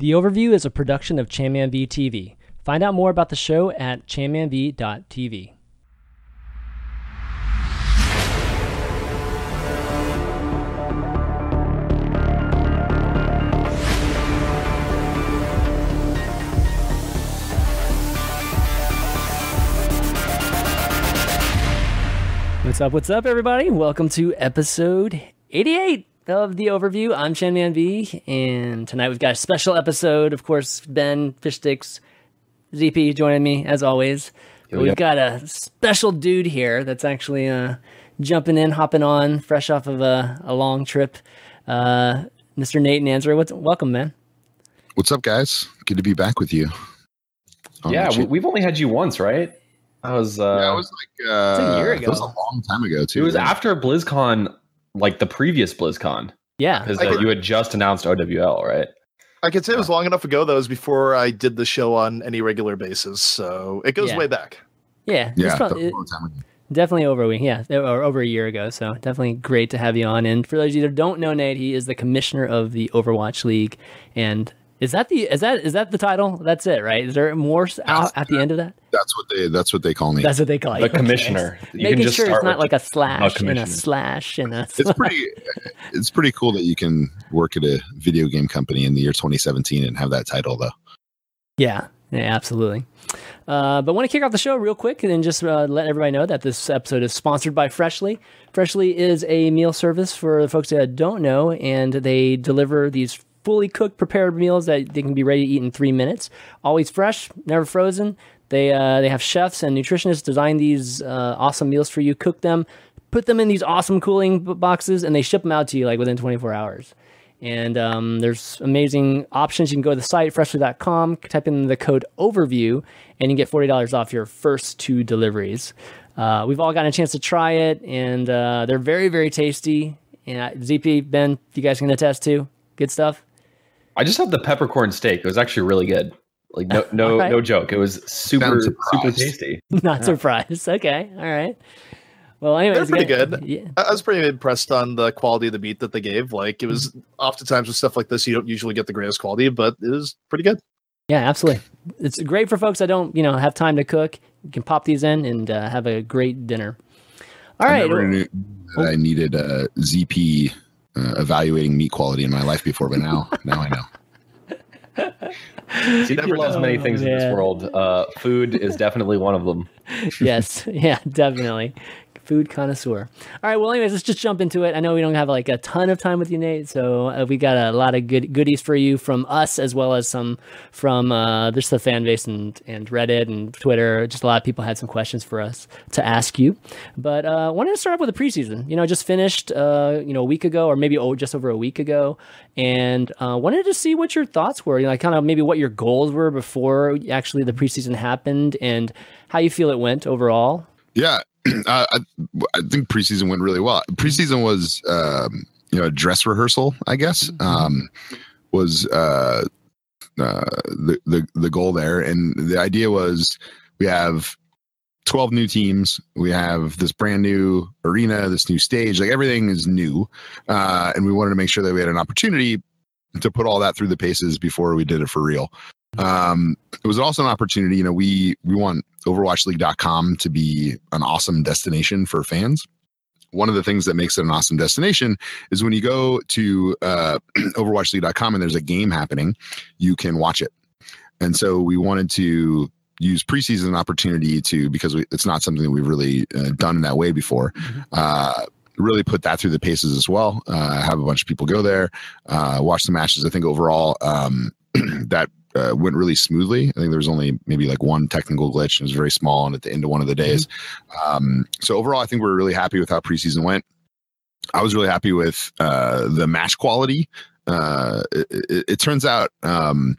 The Overview is a production of Chanman V TV. Find out more about the show at chanmanv.tv. What's up? What's up, everybody? Welcome to episode 88 of the overview. I'm Chanman V, and tonight we've got a special episode. Of course, Ben Fishstix, ZP joining me as always. But we've got a special dude here that's actually uh, jumping in, hopping on, fresh off of a, a long trip. Uh, Mr. Nate Nanzer, what's welcome, man. What's up, guys? Good to be back with you. on yeah, the we, we've only had you once, right? I was. Uh, yeah, it was like uh, a year ago. It was a long time ago too. it was yeah. after BlizzCon, like the previous BlizzCon, Yeah, because uh, could- you had just announced OWL, right? I could say it was long enough ago. That was before I did the show on any regular basis, so it goes Yeah. way back. yeah, Yeah, It's that prob- was a it- long time ago. definitely over a week. Yeah, or over a year ago. So definitely great to have you on. And for those of you that don't know Nate, he is the commissioner of the Overwatch League. And is that the is that is that the title? That's it, right? Is there more s- out at the end of that? That's what they. That's what they call me. That's what they call you. The Okay. commissioner. You Making can just sure it's not like a slash and a slash and a. it's pretty. It's pretty cool that you can work at a video game company in the year 2017 and have that title, though. Yeah, yeah, absolutely. Uh, but want to kick off the show real quick and then just uh, let everybody know that this episode is sponsored by Freshly. Freshly is a meal service for the folks that don't know, and they deliver these fully cooked, prepared meals that they can be ready to eat in three minutes. Always fresh, never frozen. They uh, they have chefs and nutritionists design these uh, awesome meals for you, cook them, put them in these awesome cooling boxes, and they ship them out to you like within 24 hours. And um, there's amazing options. You can go to the site, freshly.com, type in the code overview, and you get $40 off your first two deliveries. Uh, we've all gotten a chance to try it, and uh, they're very, very tasty. And uh, ZP, Ben, you guys can attest to. Good stuff. I just had the peppercorn steak. It was actually really good. Like no, no, Alright. no joke. It was super, super tasty. Not surprised. Okay. All right. Well, anyways, They're pretty again- good. Yeah. I I was pretty impressed on the quality of the meat that they gave. Like it was oftentimes with stuff like this, you don't usually get the greatest quality, but it was pretty good. Yeah, absolutely. It's great for folks that don't, you know, have time to cook. You can pop these in and uh, have a great dinner. All I right. never knew that I needed a ZP uh, evaluating meat quality in my life before, but now, now I know. ZP never loves know. many things in this world. Uh, food is definitely one of them. yes, yeah, definitely. Food connoisseur. All right, well, anyways, let's just jump into it. I know we don't have like a ton of time with you, Nate, so uh, we got a lot of good goodies for you from us as well as some from uh, just the fan base and, and Reddit and Twitter. Just a lot of people had some questions for us to ask you. But uh, wanted to start off with the preseason. You know, just finished, uh, you know, a week ago or maybe oh, just over a week ago, and uh, wanted to see what your thoughts were. You know, like kind of maybe what your goals were before actually the preseason happened and how you feel it went overall. Yeah, uh, I, I think preseason went really well. Preseason was, um, you know, a dress rehearsal. I guess um, was uh, uh, the the the goal there, and the idea was we have twelve new teams. We have this brand new arena, this new stage. Like everything is new, uh, and we wanted to make sure that we had an opportunity to put all that through the paces before we did it for real. Um, it was also an opportunity. You know, we we want OverwatchLeague.com to be an awesome destination for fans. One of the things that makes it an awesome destination is when you go to uh, OverwatchLeague.com and there's a game happening, you can watch it. And so we wanted to use preseason opportunity to because we, it's not something that we've really uh, done in that way before. Uh, really put that through the paces as well. Uh, have a bunch of people go there, uh, watch the matches. I think overall um, that uh, went really smoothly. I think there was only maybe like one technical glitch. And it was very small and at the end of one of the days. Um, so overall, I think we're really happy with how preseason went. I was really happy with uh, the match quality. Uh, it, it, it turns out um,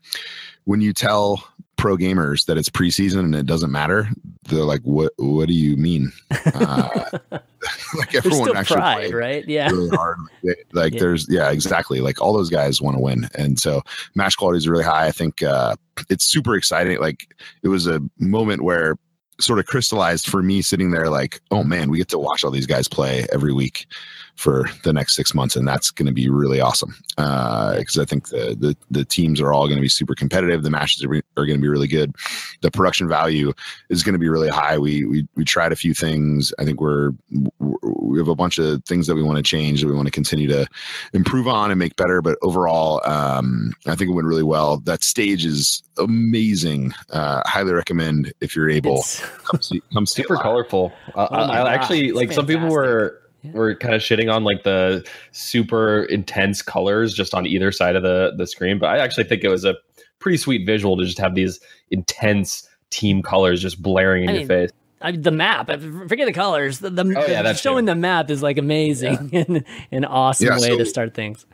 when you tell pro gamers that it's preseason and it doesn't matter, they're like, "What? What do you mean?" Uh, like everyone actually pride, right? Yeah. really hard. Like, like Yeah. there's yeah, exactly. Like all those guys want to win, and so match quality is really high. I think uh, it's super exciting. Like it was a moment where sort of crystallized for me sitting there like, oh man, we get to watch all these guys play every week for the next six months, and that's going to be really awesome. Because I think the, the the teams are all going to be super competitive. The matches are, are going to be really good. The production value is going to be really high. We we we tried a few things. I think we're we have a bunch of things that we want to change that we want to continue to improve on and make better. But overall, um, I think it went really well. That stage is amazing. Uh, highly recommend if you're able. It's- come see, come see super colorful. Uh, Oh I, I actually it's like some people were Yeah. were kind of shitting on like the super intense colors just on either side of the the screen, but I actually think it was a pretty sweet visual to just have these intense team colors just blaring in I your mean, face. I the map. uh, Forget the colors. The, the, Oh, yeah, that's showing true. the map is like amazing and an awesome Yeah, way to start things.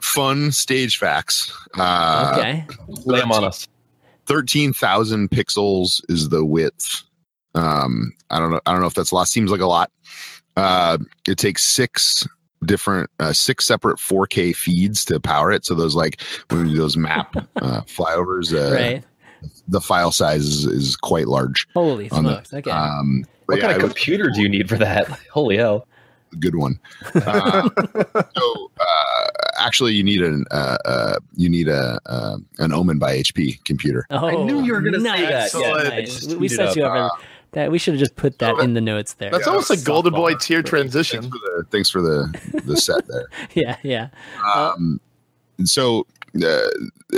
Fun stage facts. Uh, Okay. Lay 'em on us. 13,000 pixels is the width. Um, I don't know. I don't know if that's a lot. Seems like a lot. Uh, it takes six different, uh, six separate 4K feeds to power it. So those like when we do those map uh, flyovers, uh, right. the file size is, is quite large. Holy on the- smokes. okay. Um, What yeah, kind of it was computer do you need for that? Holy hell! good one. Uh, so uh, actually, you need an uh, uh, you need a uh, an Omen by HP computer. oh, I knew you were gonna say that. Yeah, I nice. We, we tweeted set up, you up. That we should have just put that so- in the notes there. That's Yeah, almost like softball. Golden Boy tier Thanks transition. for the thanks for the the set there. yeah, yeah. Um, and so uh,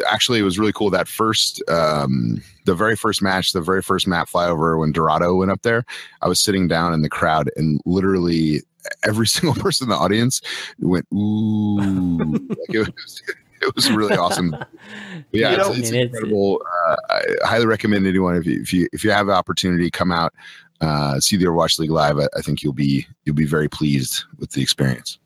actually, it was really cool that first um, the very first match, the very first map flyover when Dorado went up there. I was sitting down in the crowd, and literally every single person in the audience went ooh. like it was. It was really awesome. But yeah, You know, it's, it's I mean, it's- incredible. Uh, I highly recommend anyone if you if you if you have the opportunity, come out, uh, see the Overwatch League live. I, I think you'll be you'll be very pleased with the experience.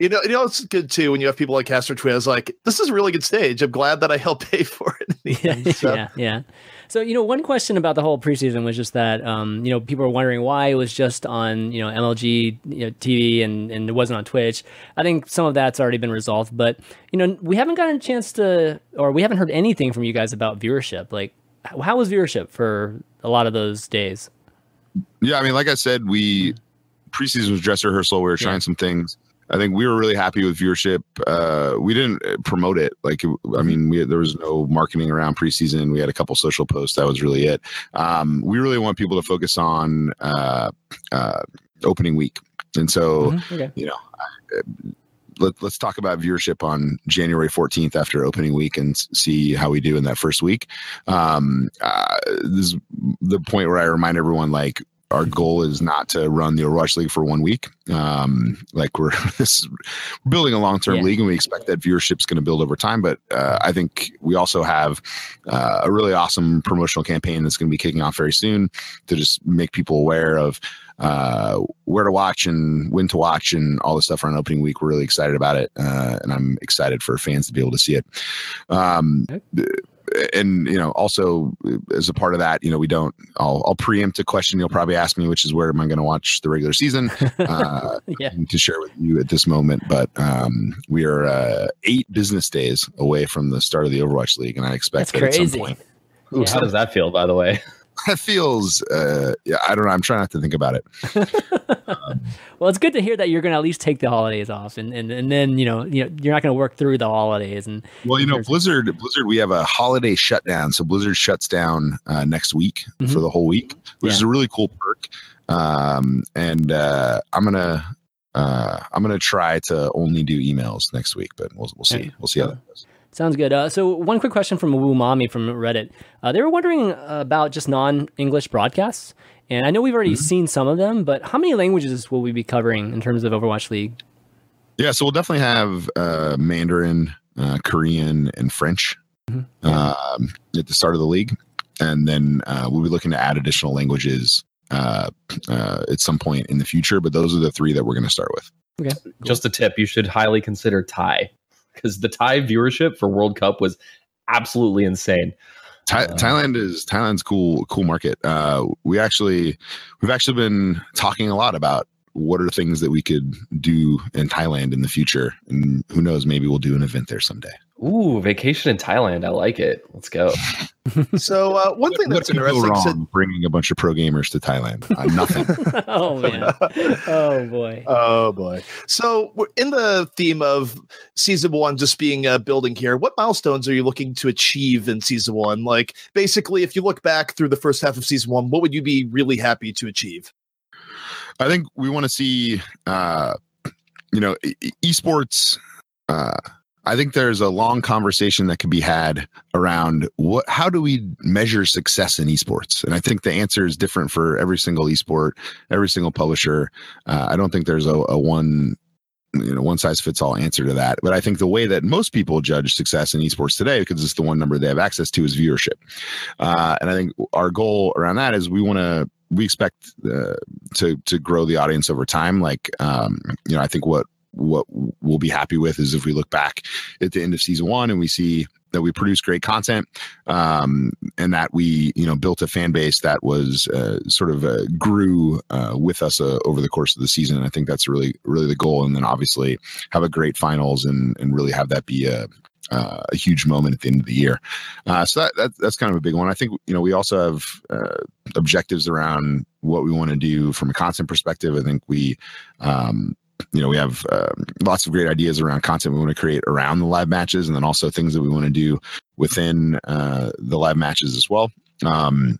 You know, you know, it's good too when you have people like Castor Twiz. Like, this is a really good stage. I'm glad that I helped pay for it. Yeah, end, so. yeah, yeah. So you know, one question about the whole preseason was just that um, you know people were wondering why it was just on you know MLG you know, TV and and it wasn't on Twitch. I think some of that's already been resolved, but you know we haven't gotten a chance to, or we haven't heard anything from you guys about viewership. Like, how was viewership for a lot of those days? Yeah, I mean, like I said, we preseason was dress rehearsal. We were trying Yeah. some things. I think we were really happy with viewership. Uh, we didn't uh, promote it. Like, I mean, we, there was no marketing around preseason. We had a couple social posts. That was really it. Um, we really want people to focus on uh, uh, opening week. And so, Mhm, Okay. you know, I- let, let's talk about viewership on January 14th after opening week and see how we do in that first week. Um, uh, this is the point where I remind everyone, like, our goal is not to run the Overwatch League for one week. Um, like we're this is we're building a long term Yeah. league, and we expect that viewership's going to build over time. But uh, I think we also have uh, a really awesome promotional campaign that's going to be kicking off very soon to just make people aware of uh, where to watch and when to watch and all the stuff around opening week. We're really excited about it, uh, and I'm excited for fans to be able to see it. Um, and you know, also as a part of that, you know, we don't. I'll, I'll preempt a question you'll probably ask me, which is where am I going to watch the regular season? Uh, Yeah. to share with you at this moment, but um, we are uh, eight business days away from the start of the Overwatch League, and I expect That's that at some point Ooh, Yeah. How does that feel, by the way? that feels. Uh, yeah, I don't know. I'm trying not to think about it. Well, it's good to hear that you're going to at least take the holidays off, and, and, and then you know you know you're not going to work through the holidays, and Well, you know, Blizzard, Blizzard, we have a holiday shutdown. So Blizzard shuts down uh, next week Mhm. for the whole week, which Yeah. is a really cool perk. Um, and uh, I'm gonna, uh, I'm gonna try to only do emails next week, but we'll we'll see. We'll see how that goes. Sounds good. Uh, so, one quick question from Woo Mommy from Reddit. Uh, they were wondering about just non-English broadcasts, and I know we've already seen some of them, but how many languages will we be covering in terms of Overwatch League? Yeah, so we'll definitely have uh, Mandarin, uh, Korean, and French Mhm. um, at the start of the league, and then uh, we'll be looking to add additional languages uh, uh, at some point in the future. But those are the three that we're going to start with. Okay. Just a tip: you should highly consider Thai because the Thai viewership for World Cup was absolutely insane. Thai, Uh, Thailand is Thailand's cool cool market. Uh, we actually we've actually been talking a lot about what are things that we could do in Thailand in the future, and who knows, maybe we'll do an event there someday. Ooh, vacation in Thailand. I like it. Let's go. So uh, one thing that's could go interesting. wrong So, bringing a bunch of pro gamers to Thailand? Uh, nothing. oh man. Oh boy. Oh boy! So we're in the theme of season one, just being uh, building here. What milestones are you looking to achieve in season one? Like, basically, if you look back through the first half of season one, what would you be really happy to achieve? I think we want to see, uh, you know, e- e- esports. Uh, I think there's a long conversation that can be had around what, how do we measure success in esports? And I think the answer is different for every single esport, every single publisher. Uh, I don't think there's a, a one, you know, one size fits all answer to that. But I think the way that most people judge success in esports today, because it's the one number they have access to, is viewership. Uh, and I think our goal around that is we want to we expect uh, to to grow the audience over time. Like um, you know, I think what what we'll be happy with is if we look back at the end of season one and we see that we produce great content um, and that we you know built a fan base that was uh, sort of uh, grew uh, with us uh, over the course of the season. And I think that's really really the goal. And then obviously have a great finals and and really have that be a uh, a huge moment at the end of the year. Uh, so that, that that's kind of a big one. I think you know we also have uh, objectives around what we want to do from a content perspective. I think we, um, you know, we have um, lots of great ideas around content we want to create around the live matches, and then also things that we want to do within uh, the live matches as well. Um,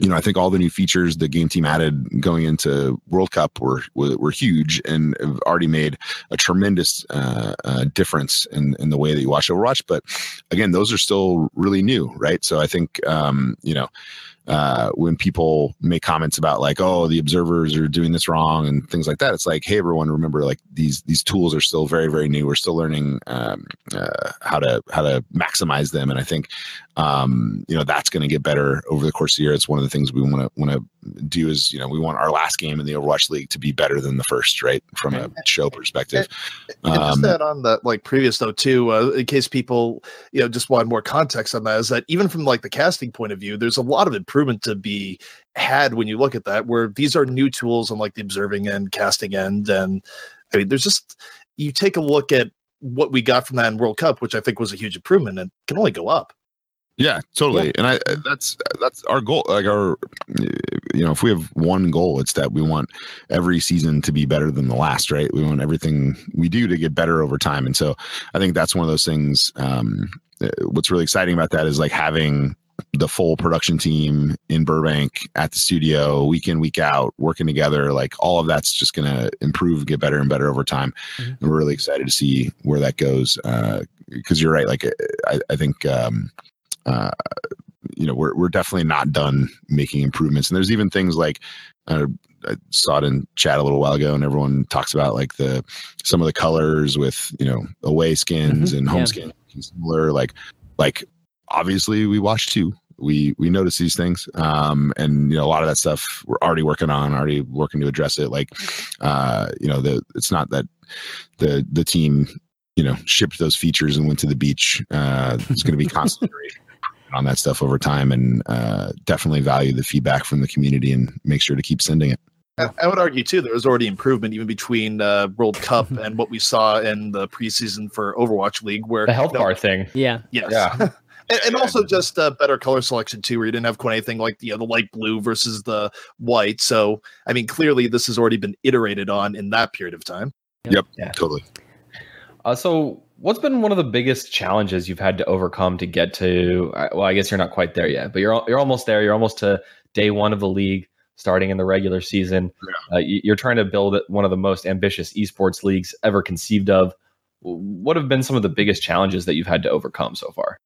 you know, I think all the new features the game team added going into World Cup were were, were huge and have already made a tremendous uh, uh, difference in in the way that you watch Overwatch. But again, those are still really new, right? So I think um, you know. Uh, when people make comments about like, oh, the observers are doing this wrong and things like that, it's like, hey, everyone, remember like these these tools are still very very new. We're still learning um, uh, how to how to maximize them, and I think um, you know that's going to get better over the course of the year. It's one of the things we want to want to do is you know we want our last game in the Overwatch League to be better than the first, right? From a show perspective. And just Um, that on the like previous though too, uh, in case people you know just want more context on that, is that even from like the casting point of view, there's a lot of improvement to be had when you look at that. Where these are new tools on like the observing end, casting end, and I mean, there's just you take a look at what we got from that in World Cup, which I think was a huge improvement, and can only go up. Yeah, totally. Yeah. And I that's that's our goal. Like our, you know, if we have one goal, it's that we want every season to be better than the last. Right? We want everything we do to get better over time. And so I think that's one of those things. Um, uh, what's really exciting about that is like having the full production team in Burbank at the studio week in week out working together like all of that's just going to improve get better and better over time Mhm. and we're really excited to see where that goes because you're right like I, I think um, uh, you know we're we're definitely not done making improvements. And there's even things like uh, I saw it in chat a little while ago and everyone talks about like the some of the colors with you know away skins Mhm, and home yeah. skins similar like like obviously we watch too we we notice these things um and you know a lot of that stuff we're already working on already working to address it. Like uh you know the it's not that the the team you know shipped those features and went to the beach uh there's going to be constant on that stuff over time and uh definitely value the feedback from the community and make sure to keep sending it I, I would argue too there was already improvement even between uh, World Cup and what we saw in the preseason for Overwatch League, where The health no, bar thing. Yeah. yes. Yeah. and, and also just uh, better color selection too, where you didn't have quite anything like you know, the light blue versus the white. So, I mean, clearly this has already been iterated on in that period of time. Yep, totally Uh, so, what's been one of the biggest challenges you've had to overcome to get to? uh, Well, I guess you're not quite there yet, but you're you're almost there. You're almost to day one of the league, starting in the regular season. Uh, you- you're trying to build one of the most ambitious esports leagues ever conceived of. What have been some of the biggest challenges that you've had to overcome so far?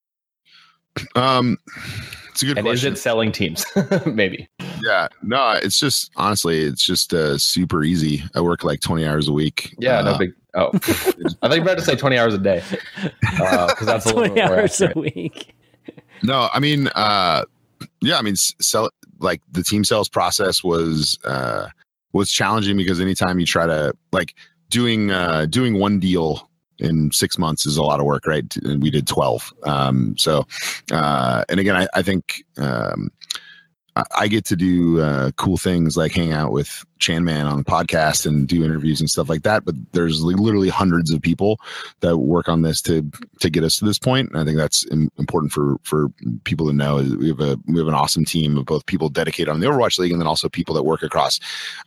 um it's a good And question is it selling teams? Maybe. yeah no it's just honestly it's just uh super easy i work like 20 hours a week Yeah, no Uh, big. Oh, I thought you were about to say 20 hours a day. because that's a little 20 bit more hours a week. No, I mean, uh, yeah, I mean, sell like the team sales process was uh, was challenging because anytime you try to like doing uh, doing one deal in six months is a lot of work, right? And we did twelve. Um, so, uh, and again, I, I think um, I, get to do uh, cool things like hang out with Chan Man on the podcast and do interviews and stuff like that. But there's literally hundreds of people that work on this to to get us to this point. And I think that's important for for people to know. We have a we have an awesome team of both people dedicated on the Overwatch League and then also people that work across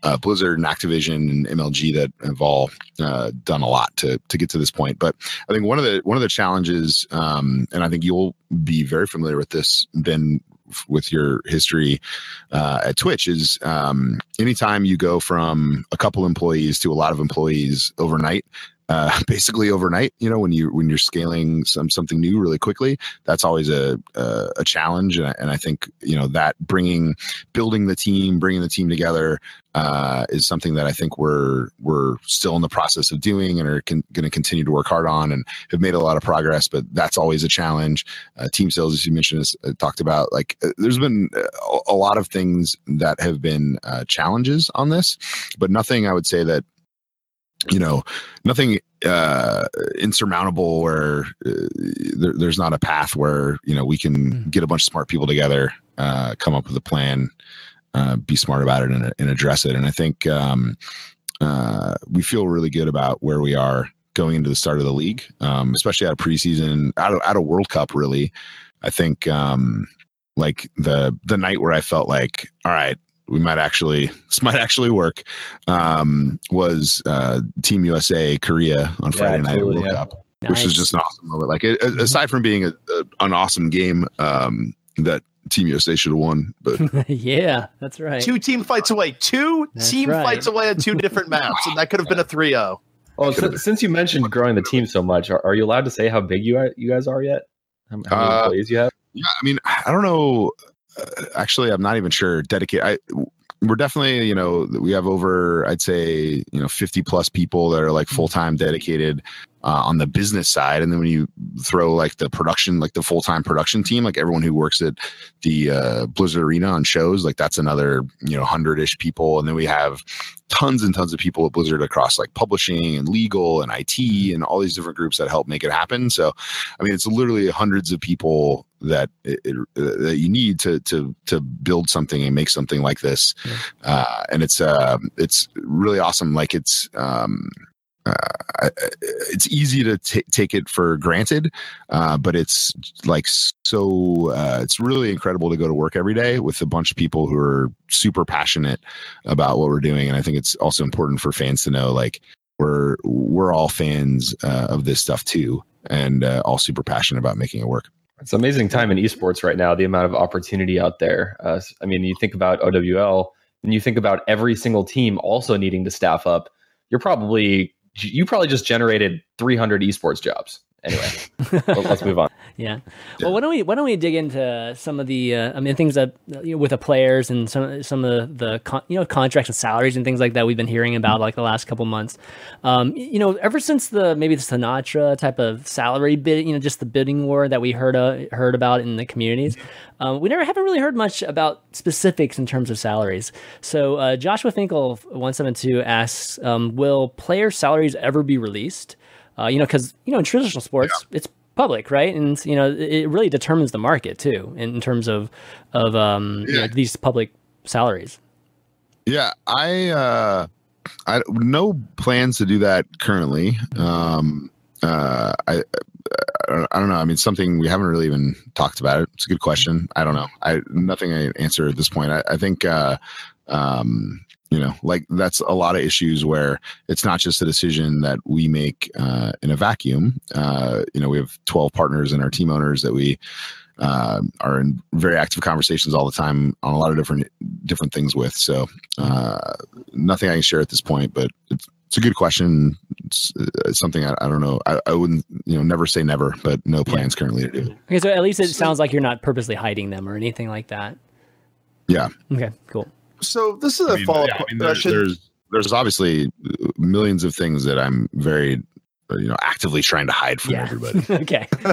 uh, Blizzard and Activision and MLG that have all uh, done a lot to to get to this point. But I think one of the one of the challenges, um, and I think you'll be very familiar with this, Ben, with your history uh, at Twitch is um, anytime you go from a couple employees to a lot of employees overnight. Uh, basically overnight, you know, when you when you're scaling some something new really quickly, that's always a a, a challenge, and I, and I think you know that bringing building the team, bringing the team together, uh, is something that I think we're we're still in the process of doing and are going to continue to work hard on and have made a lot of progress. But that's always a challenge. Uh, team sales, as you mentioned, has uh, talked about. Like, uh, there's been a, a lot of things that have been uh, challenges on this, but nothing I would say that you know nothing uh insurmountable or uh, there, there's not a path where you know we can get a bunch of smart people together uh come up with a plan uh, be smart about it and, and address it. And I think um, uh, we feel really good about where we are going into the start of the league, um, especially out of preseason, out of out of World Cup. Really, I think um, like the the night where I felt like, all right, we might actually this might actually work um, was uh, Team USA Korea on Yeah, Friday night at World yeah. Cup, which is just an awesome moment. Like it, aside from being a, a, an awesome game um, that Team USA should have won, but yeah, that's right. Two team fights away. Two That's team right. fights away on two different maps, and that could have been a 3 0. Oh, since, since you mentioned growing the team so much, are, are you allowed to say how big you are, you guys are yet? How, how many Uh, employees you have? Yeah, I mean, I don't know. Uh, actually, I'm not even sure. Dedicate. I we're definitely, you know, we have over, I'd say, you know, 50 plus people that are like full time dedicated uh, on the business side, and then when you throw like the production, like the full time production team, like everyone who works at the uh, Blizzard Arena on shows, like that's another, you know, hundred ish people, and then we have tons and tons of people at Blizzard across like publishing and legal and IT and all these different groups that help make it happen. So, I mean, it's literally hundreds of people that it, it, that you need to to to build something and make something like this, uh, and it's uh, it's really awesome. Like it's. Um, uh, it's easy to t- take it for granted, uh, but it's like so. Uh, it's really incredible to go to work every day with a bunch of people who are super passionate about what we're doing, and I think it's also important for fans to know like we're we're all fans uh, of this stuff too, and uh, all super passionate about making it work. It's an amazing time in esports right now. The amount of opportunity out there. Uh, I mean, you think about OWL, and you think about every single team also needing to staff up. You're probably you probably just generated 300 esports jobs. Anyway, let's move on. Yeah. Well, why don't we why don't we dig into some of the uh, I mean things that you know, with the players and some some of the, the con- you know contracts and salaries and things like that we've been hearing about like the last couple months. Um, you know, ever since the maybe the Sinatraa type of salary bid, you know, just the bidding war that we heard uh, heard about in the communities. Um, we never haven't really heard much about specifics in terms of salaries. So uh, Joshua Finkel one seven two asks, um, will player salaries ever be released? Uh, you know, because you know in traditional sports, it's public, right? And you know, it really determines the market too in terms of of um, you know, these public salaries. Yeah, I uh I no plans to do that currently. Um uh I I don't, I don't know. I mean, something we haven't really even talked about it. It's a good question. I don't know. I nothing I answer at this point. I, I think uh um you know like that's a lot of issues where it's not just a decision that we make uh, in a vacuum. Uh, you know we have 12 partners and our team owners that we uh, are in very active conversations all the time on a lot of different different things with. So uh, nothing i can share at this point but it's, it's a good question. It's, it's something I, I don't know. I, I wouldn't you know never say never but no plans currently to do. Okay, so at least it sounds like you're not purposely hiding them or anything like that. yeah. Okay, cool. So this is a I mean, follow up yeah, I mean, there's, question. there's there's obviously millions of things that I'm very uh, you know actively trying to hide from Yeah. everybody. okay.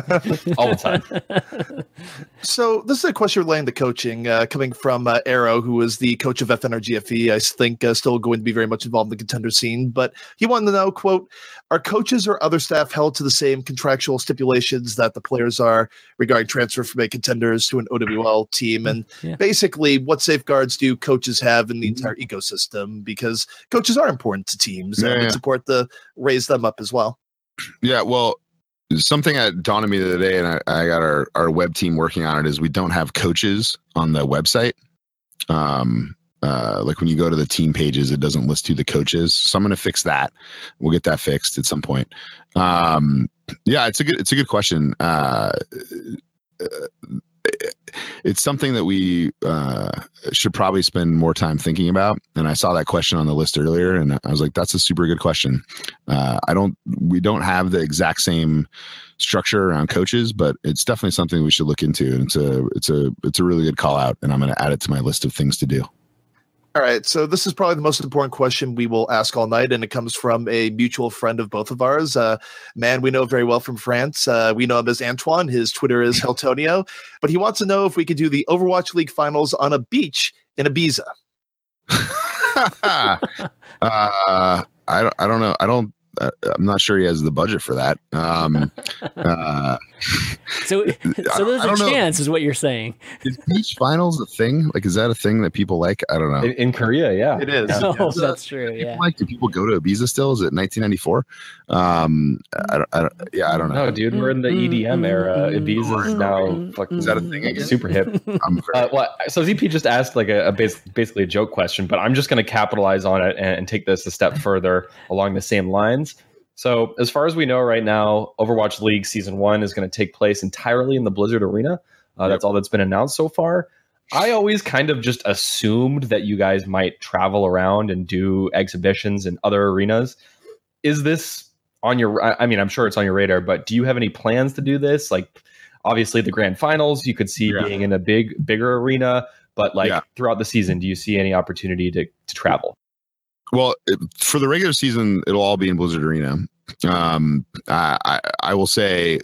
All the time. So this is a question relating to coaching, uh, coming from uh, Arrow, who is the coach of FNRGFE. I think uh, still going to be very much involved in the contender scene, but he wanted to know, quote, are coaches or other staff held to the same contractual stipulations that the players are regarding transfer from a contenders to an OWL team? And yeah. basically, what safeguards do coaches have in the mm-hmm. entire ecosystem? Because coaches are important to teams yeah, and yeah. important to raise them up as well. Yeah, well, something that dawned on me the other day, and I, I, got our, our web team working on it, is we don't have coaches on the website. Um, uh, like when you go to the team pages, it doesn't list who the coach is. So I'm going to fix that. We'll get that fixed at some point. Um, yeah, it's a good it's a good question. Uh, it's something that we uh, should probably spend more time thinking about. And I saw that question on the list earlier, and I was like, "That's a super good question." Uh, I don't, we don't have the exact same structure around coaches, but it's definitely something we should look into. And it's a, it's a, it's a really good call out, and I'm going to add it to my list of things to do. All right. So this is probably the most important question we will ask all night, and it comes from a mutual friend of both of ours, uh, man we know very well from France. Uh, we know him as Antoine. His Twitter is Heltonio, but he wants to know if we could do the Overwatch League finals on a beach in Ibiza. uh, I don't. I don't know. I don't. Uh, I'm not sure he has the budget for that. Um, uh, so, so there's a chance, know. is what you're saying. Is beach finals a thing? Like, is that a thing that people like? I don't know. In, in Korea, yeah, it is. Oh, yeah. that's true. Yeah. Like, do people go to Ibiza still? Is it 1994? Um, I don't, I don't, yeah, I don't know. No, dude, we're in the EDM era. Ibiza is now fucking. Is that a thing? Again? Super hip. uh, well, so ZP just asked like a, a base, basically a joke question, but I'm just going to capitalize on it and, and take this a step further along the same lines. So, as far as we know right now, Overwatch League Season 1 is going to take place entirely in the Blizzard Arena. Uh, yep. That's all that's been announced so far. I always kind of just assumed that you guys might travel around and do exhibitions in other arenas. Is this on your I mean, I'm sure it's on your radar, but do you have any plans to do this? Like obviously the grand finals you could see yeah. being in a big bigger arena, but like yeah. throughout the season, do you see any opportunity to to travel? Well, for the regular season, it'll all be in Blizzard Arena. Um, I, I, I will say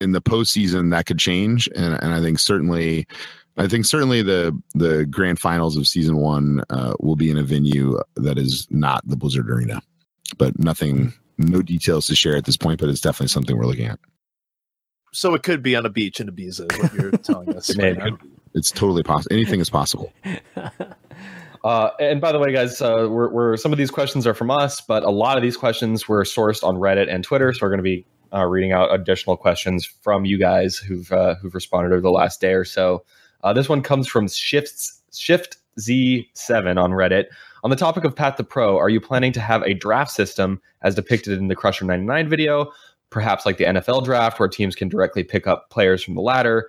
in the postseason that could change, and, and I think certainly, I think certainly the the grand finals of season one uh, will be in a venue that is not the Blizzard Arena, but nothing, no details to share at this point. But it's definitely something we're looking at. So it could be on a beach in Ibiza. What you're telling us? it's totally possible. Anything is possible. Uh, and by the way, guys, uh, we're, we're, some of these questions are from us, but a lot of these questions were sourced on Reddit and Twitter. So we're going to be uh, reading out additional questions from you guys who've uh, who've responded over the last day or so. Uh, this one comes from Shifts Shift Z7 on Reddit. On the topic of Path to Pro, are you planning to have a draft system as depicted in the Crusher 99 video? Perhaps like the NFL draft, where teams can directly pick up players from the ladder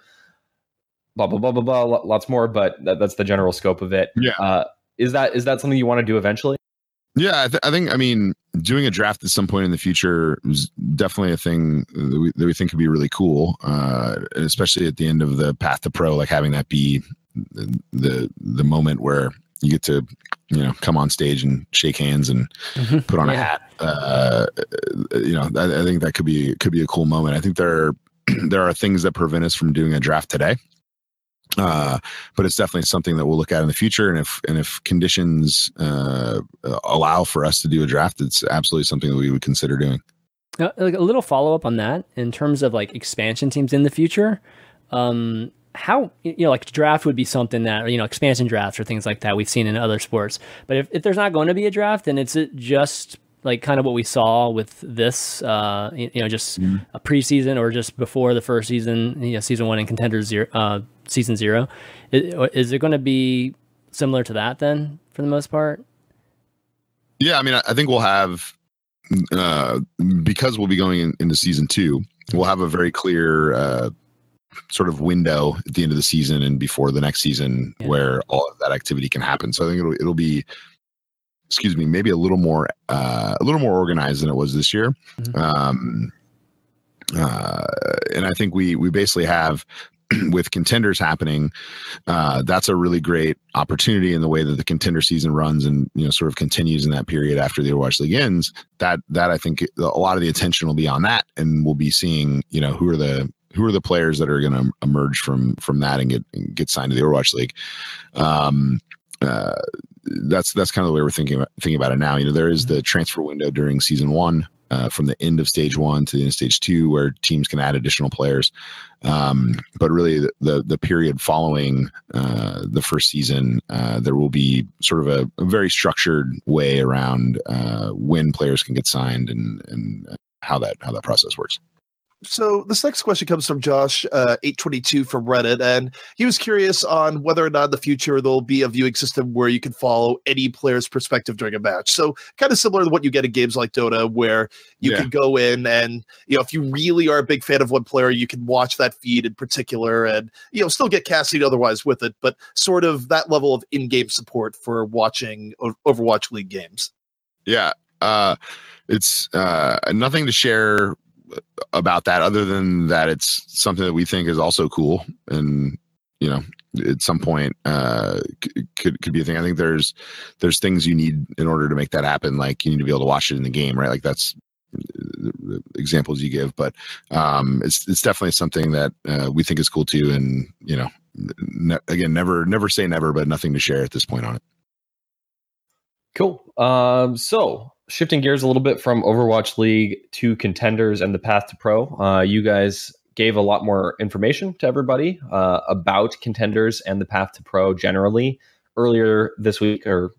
blah blah blah blah blah lots more but that, that's the general scope of it yeah uh, is that is that something you want to do eventually? Yeah, I, th- I, think. I mean, doing a draft at some point in the future is definitely a thing that we, that we think could be really cool, uh, especially at the end of the path to pro. Like having that be the, the the moment where you get to you know come on stage and shake hands and mm-hmm. put on yeah. a hat. Uh, you know, I, I, think that could be could be a cool moment. I think there are, there are things that prevent us from doing a draft today. Uh, but it's definitely something that we'll look at in the future. And if and if conditions uh, allow for us to do a draft, it's absolutely something that we would consider doing. Uh, like a little follow up on that in terms of like expansion teams in the future. Um, how you know like draft would be something that you know expansion drafts or things like that we've seen in other sports. But if, if there's not going to be a draft, then it's just like kind of what we saw with this, uh, you, know, just mm-hmm. a preseason or just before the first season, you know, season one and contenders zero, uh, season zero. Is, is it going to be similar to that then, for the most part? Yeah, I mean, I think we'll have uh, because we'll be going in, into season two. We'll have a very clear uh, sort of window at the end of the season and before the next season yeah. where all of that activity can happen. So I think it'll it'll be excuse me, maybe a little more uh, a little more organized than it was this year. Mm-hmm. Um, uh, and I think we we basically have with contenders happening, uh, that's a really great opportunity in the way that the contender season runs and you know sort of continues in that period after the Overwatch League ends. That that I think a lot of the attention will be on that, and we'll be seeing you know who are the who are the players that are going to emerge from from that and get and get signed to the Overwatch League. Um, uh, that's that's kind of the way we're thinking about, thinking about it now. You know, there is the transfer window during season one, uh, from the end of stage one to the end of stage two, where teams can add additional players. Um, but really, the, the, the period following uh, the first season, uh, there will be sort of a, a very structured way around uh, when players can get signed and and how that how that process works so this next question comes from Josh, uh, eight twenty two from Reddit, and he was curious on whether or not in the future there'll be a viewing system where you can follow any player's perspective during a match. So kind of similar to what you get in games like Dota, where you yeah. can go in and you know if you really are a big fan of one player, you can watch that feed in particular, and you know still get casting otherwise with it, but sort of that level of in game support for watching Overwatch League games. Yeah, uh, it's uh, nothing to share about that other than that it's something that we think is also cool and you know at some point uh could could be a thing. I think there's there's things you need in order to make that happen like you need to be able to watch it in the game right? Like that's the examples you give but um it's it's definitely something that uh, we think is cool too and you know ne- again never never say never but nothing to share at this point on it. Cool. Um so shifting gears a little bit from Overwatch League to contenders and the path to pro, uh, you guys gave a lot more information to everybody uh, about contenders and the path to pro generally earlier this week or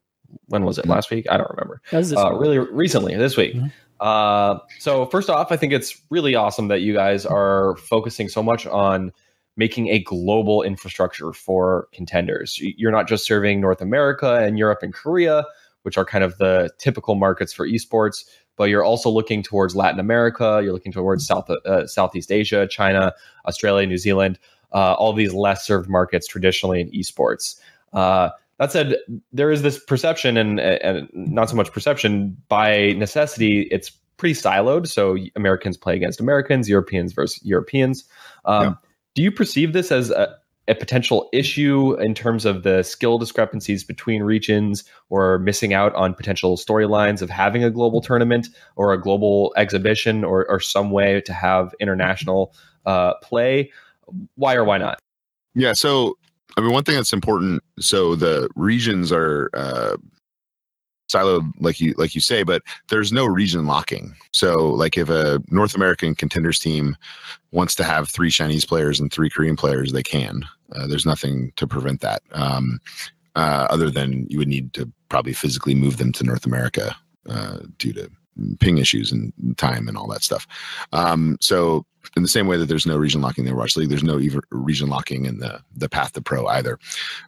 when was it? Mm-hmm. last week? I don't remember. Uh, really recently this week. Mm-hmm. Uh, so first off i think it's really awesome that you guys are focusing so much on making a global infrastructure for contenders. You're not just serving north america and europe and korea which are kind of the typical markets for esports. But you're also looking towards Latin America, you're looking towards South uh, Southeast Asia, China, Australia, New Zealand, uh, all these less served markets traditionally in esports. Uh, that said, there is this perception, and, and not so much perception by necessity. It's pretty siloed. So Americans play against Americans, Europeans versus Europeans. Um, yeah. Do you perceive this as a, a potential issue in terms of the skill discrepancies between regions or missing out on potential storylines of having a global tournament or a global exhibition or, or some way to have international uh, play? Why or why not? Yeah. So, I mean, one thing that's important. So the regions are uh, siloed like you like you say but there's no region locking so like if a north american contenders team wants to have three chinese players and three korean players they can uh, there's nothing to prevent that um, uh, other than you would need to probably physically move them to north america uh, due to ping issues and time and all that stuff um, so in the same way that there's no region locking in the Overwatch League, there's no even region locking in the the path to pro either.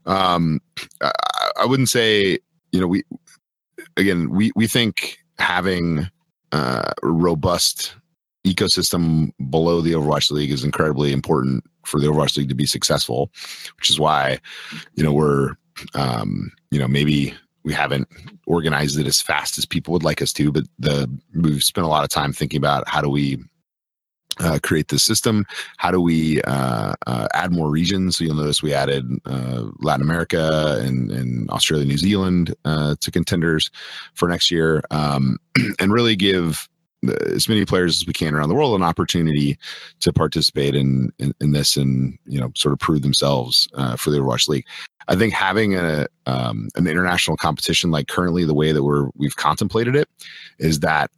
Um, I, I, wouldn't say you know we again, we we think having uh, a robust ecosystem below the Overwatch League is incredibly important for the Overwatch League to be successful, which is why, you know, we're, um, you know, maybe we haven't organized it as fast as people would like us to, but the we've spent a lot of time thinking about how do we uh, create this system? How do we uh, uh, add more regions? So you'll notice we added uh, Latin America and, and, Australia, New Zealand uh, to contenders for next year, um, and really give as many players as we can around the world an opportunity to participate in in, in this and you know sort of prove themselves uh, for the Overwatch League. I think having a um, an international competition like currently the way that we're we've contemplated it is that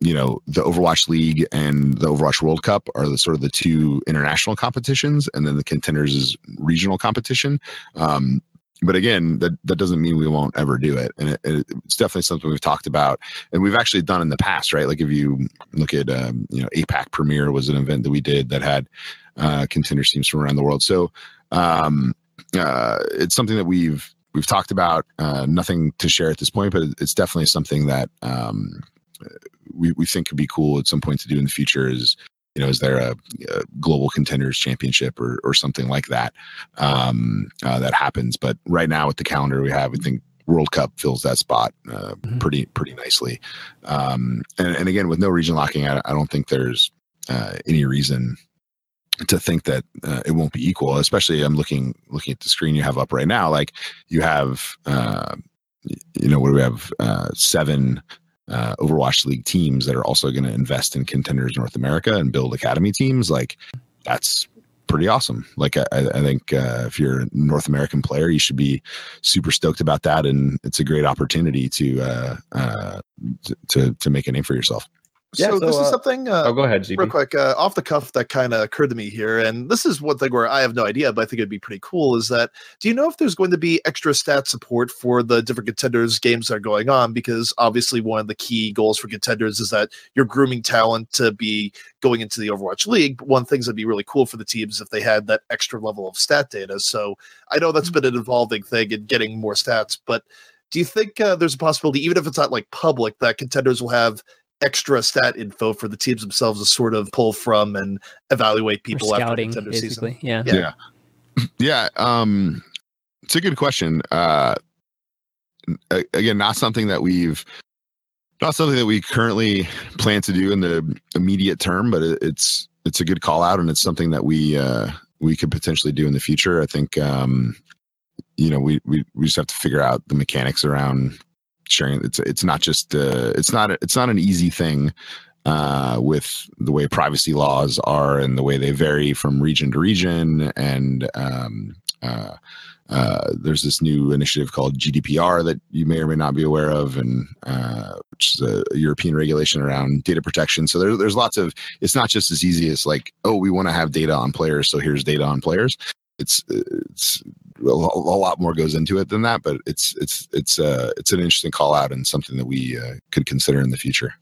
you know the Overwatch League and the Overwatch World Cup are the sort of the two international competitions, and then the contenders is regional competition. Um, but again, that that doesn't mean we won't ever do it, and it, it's definitely something we've talked about, and we've actually done in the past, right? Like if you look at um, you know APAC Premier was an event that we did that had uh, contender teams from around the world, so um, uh, it's something that we've we've talked about. Uh, nothing to share at this point, but it's definitely something that um, we, we think could be cool at some point to do in the future is you know is there a, a global contenders championship or or something like that um, uh, that happens? But right now with the calendar we have i think world cup fills that spot uh, mm-hmm. pretty pretty nicely. Um, and, and again with no region locking i, I don't think there's uh, any reason to think that uh, it won't be equal especially i'm looking looking at the screen you have up right now. Like you have uh, you know what do we have uh, seven uh, Overwatch League teams that are also going to invest in contenders North America and build academy teams, like that's pretty awesome. Like I, I think uh, if you're a North American player, you should be super stoked about that, and it's a great opportunity to uh, uh, to to make a name for yourself. Yeah, so, so this uh, is something. Uh, oh, go ahead, ZP. real quick, uh, off the cuff that kind of occurred to me here, and this is one thing where I have no idea, but I think it'd be pretty cool. Is that do you know if there's going to be extra stat support for the different contenders games that are going on? Because obviously, one of the key goals for contenders is that you're grooming talent to be going into the Overwatch League. But one things that'd be really cool for the teams if they had that extra level of stat data. So I know that's mm-hmm. been an evolving thing and getting more stats, but do you think uh, there's a possibility, even if it's not like public, that contenders will have extra stat info for the teams themselves to sort of pull from and evaluate people scouting, after the season. Yeah. yeah. Yeah. Yeah. Um, it's a good question. Uh, again, not something that we've, not something that we currently plan to do in the immediate term, but it's, it's a good call out and it's something that we, uh, we could potentially do in the future. I think, um, you know, we, we, we just have to figure out the mechanics around sharing it's it's not just uh, it's not it's not an easy thing uh, with the way privacy laws are and the way they vary from region to region and um, uh, uh, there's this new initiative called GDPR that you may or may not be aware of, and uh, which is a European regulation around data protection. So there's there's lots of. It's not just as easy as like, oh, we want to have data on players, so here's data on players. It's it's a, lot more goes into it than that, but it's it's it's uh it's an interesting call out and something that we uh, could consider in the future.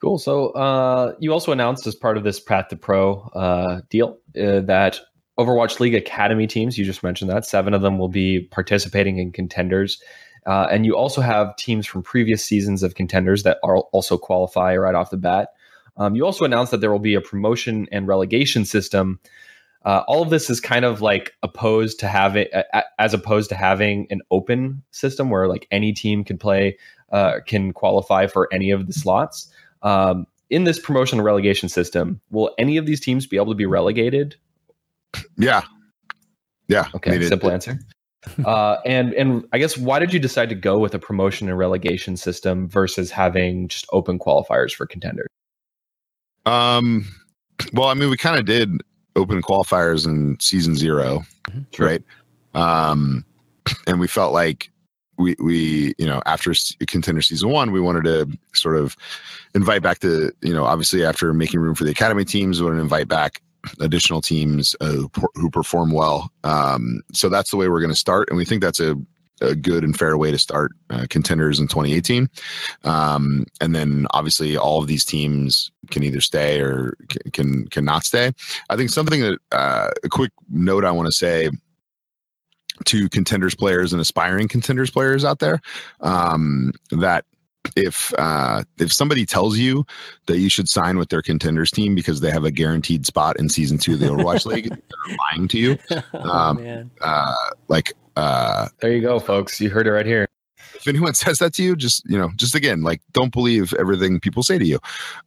Cool. So uh, you also announced as part of this Path to Pro uh, deal uh, that Overwatch League Academy teams, you just mentioned that, seven of them will be participating in contenders. Uh, and you also have teams from previous seasons of contenders that are also qualify right off the bat. Um, you also announced that there will be a promotion and relegation system uh, all of this is kind of like opposed to having, as opposed to having an open system where like any team can play, uh, can qualify for any of the slots. Um, in this promotion and relegation system, will any of these teams be able to be relegated? Yeah. Yeah. Okay. Simple it, answer. uh, and and I guess why did you decide to go with a promotion and relegation system versus having just open qualifiers for contenders? Um. Well, I mean, we kind of did open qualifiers in season 0 mm-hmm. right? Um, and we felt like we we you know after contender season one, we wanted to sort of invite back the you know obviously after making room for the academy teams, we want to invite back additional teams uh, who, who perform well. Um, so that's the way we're going to start, and we think that's a a good and fair way to start uh, contenders in 2018. Um, and then obviously all of these teams can either stay or can can, can stay. I think something that uh, a quick note I want to say to contenders players and aspiring contenders players out there um, that if uh, if somebody tells you that you should sign with their contenders team because they have a guaranteed spot in season two of the Overwatch League, they're lying to you. Oh, um, oh, uh, like uh, there you go, folks. You heard it right here. If anyone says that to you, just you know, just again, like don't believe everything people say to you.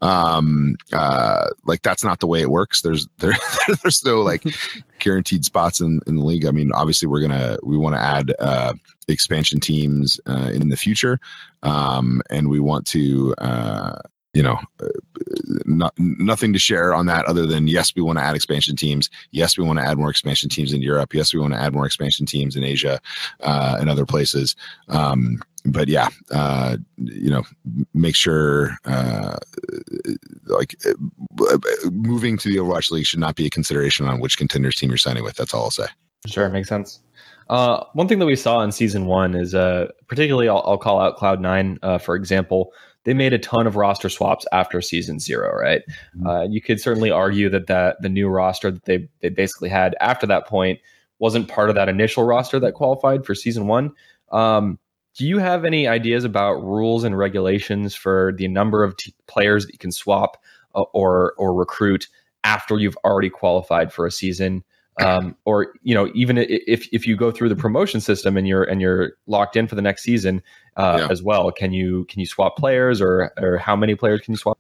Um, uh, like that's not the way it works. There's there there's no like guaranteed spots in, in the league. I mean, obviously we're gonna we want to add uh, expansion teams uh, in the future, um, and we want to uh, you know, uh, not, nothing to share on that other than yes, we want to add expansion teams. Yes, we want to add more expansion teams in Europe. Yes, we want to add more expansion teams in Asia uh, and other places. Um, but yeah, uh, you know, make sure uh, like moving to the Overwatch League should not be a consideration on which contenders team you're signing with. That's all I'll say. Sure, makes sense. Uh, one thing that we saw in season one is, uh, particularly, I'll, I'll, call out Cloud9, uh, for example they made a ton of roster swaps after season zero, right? Mm-hmm. Uh, you could certainly argue that that the new roster that they they basically had after that point wasn't part of that initial roster that qualified for season one. Um, do you have any ideas about rules and regulations for the number of t- players that you can swap uh, or or recruit after you've already qualified for a season? Um, or you know even if if you go through the promotion system and you're and you're locked in for the next season uh, yeah. as well can you can you swap players or or how many players can you swap?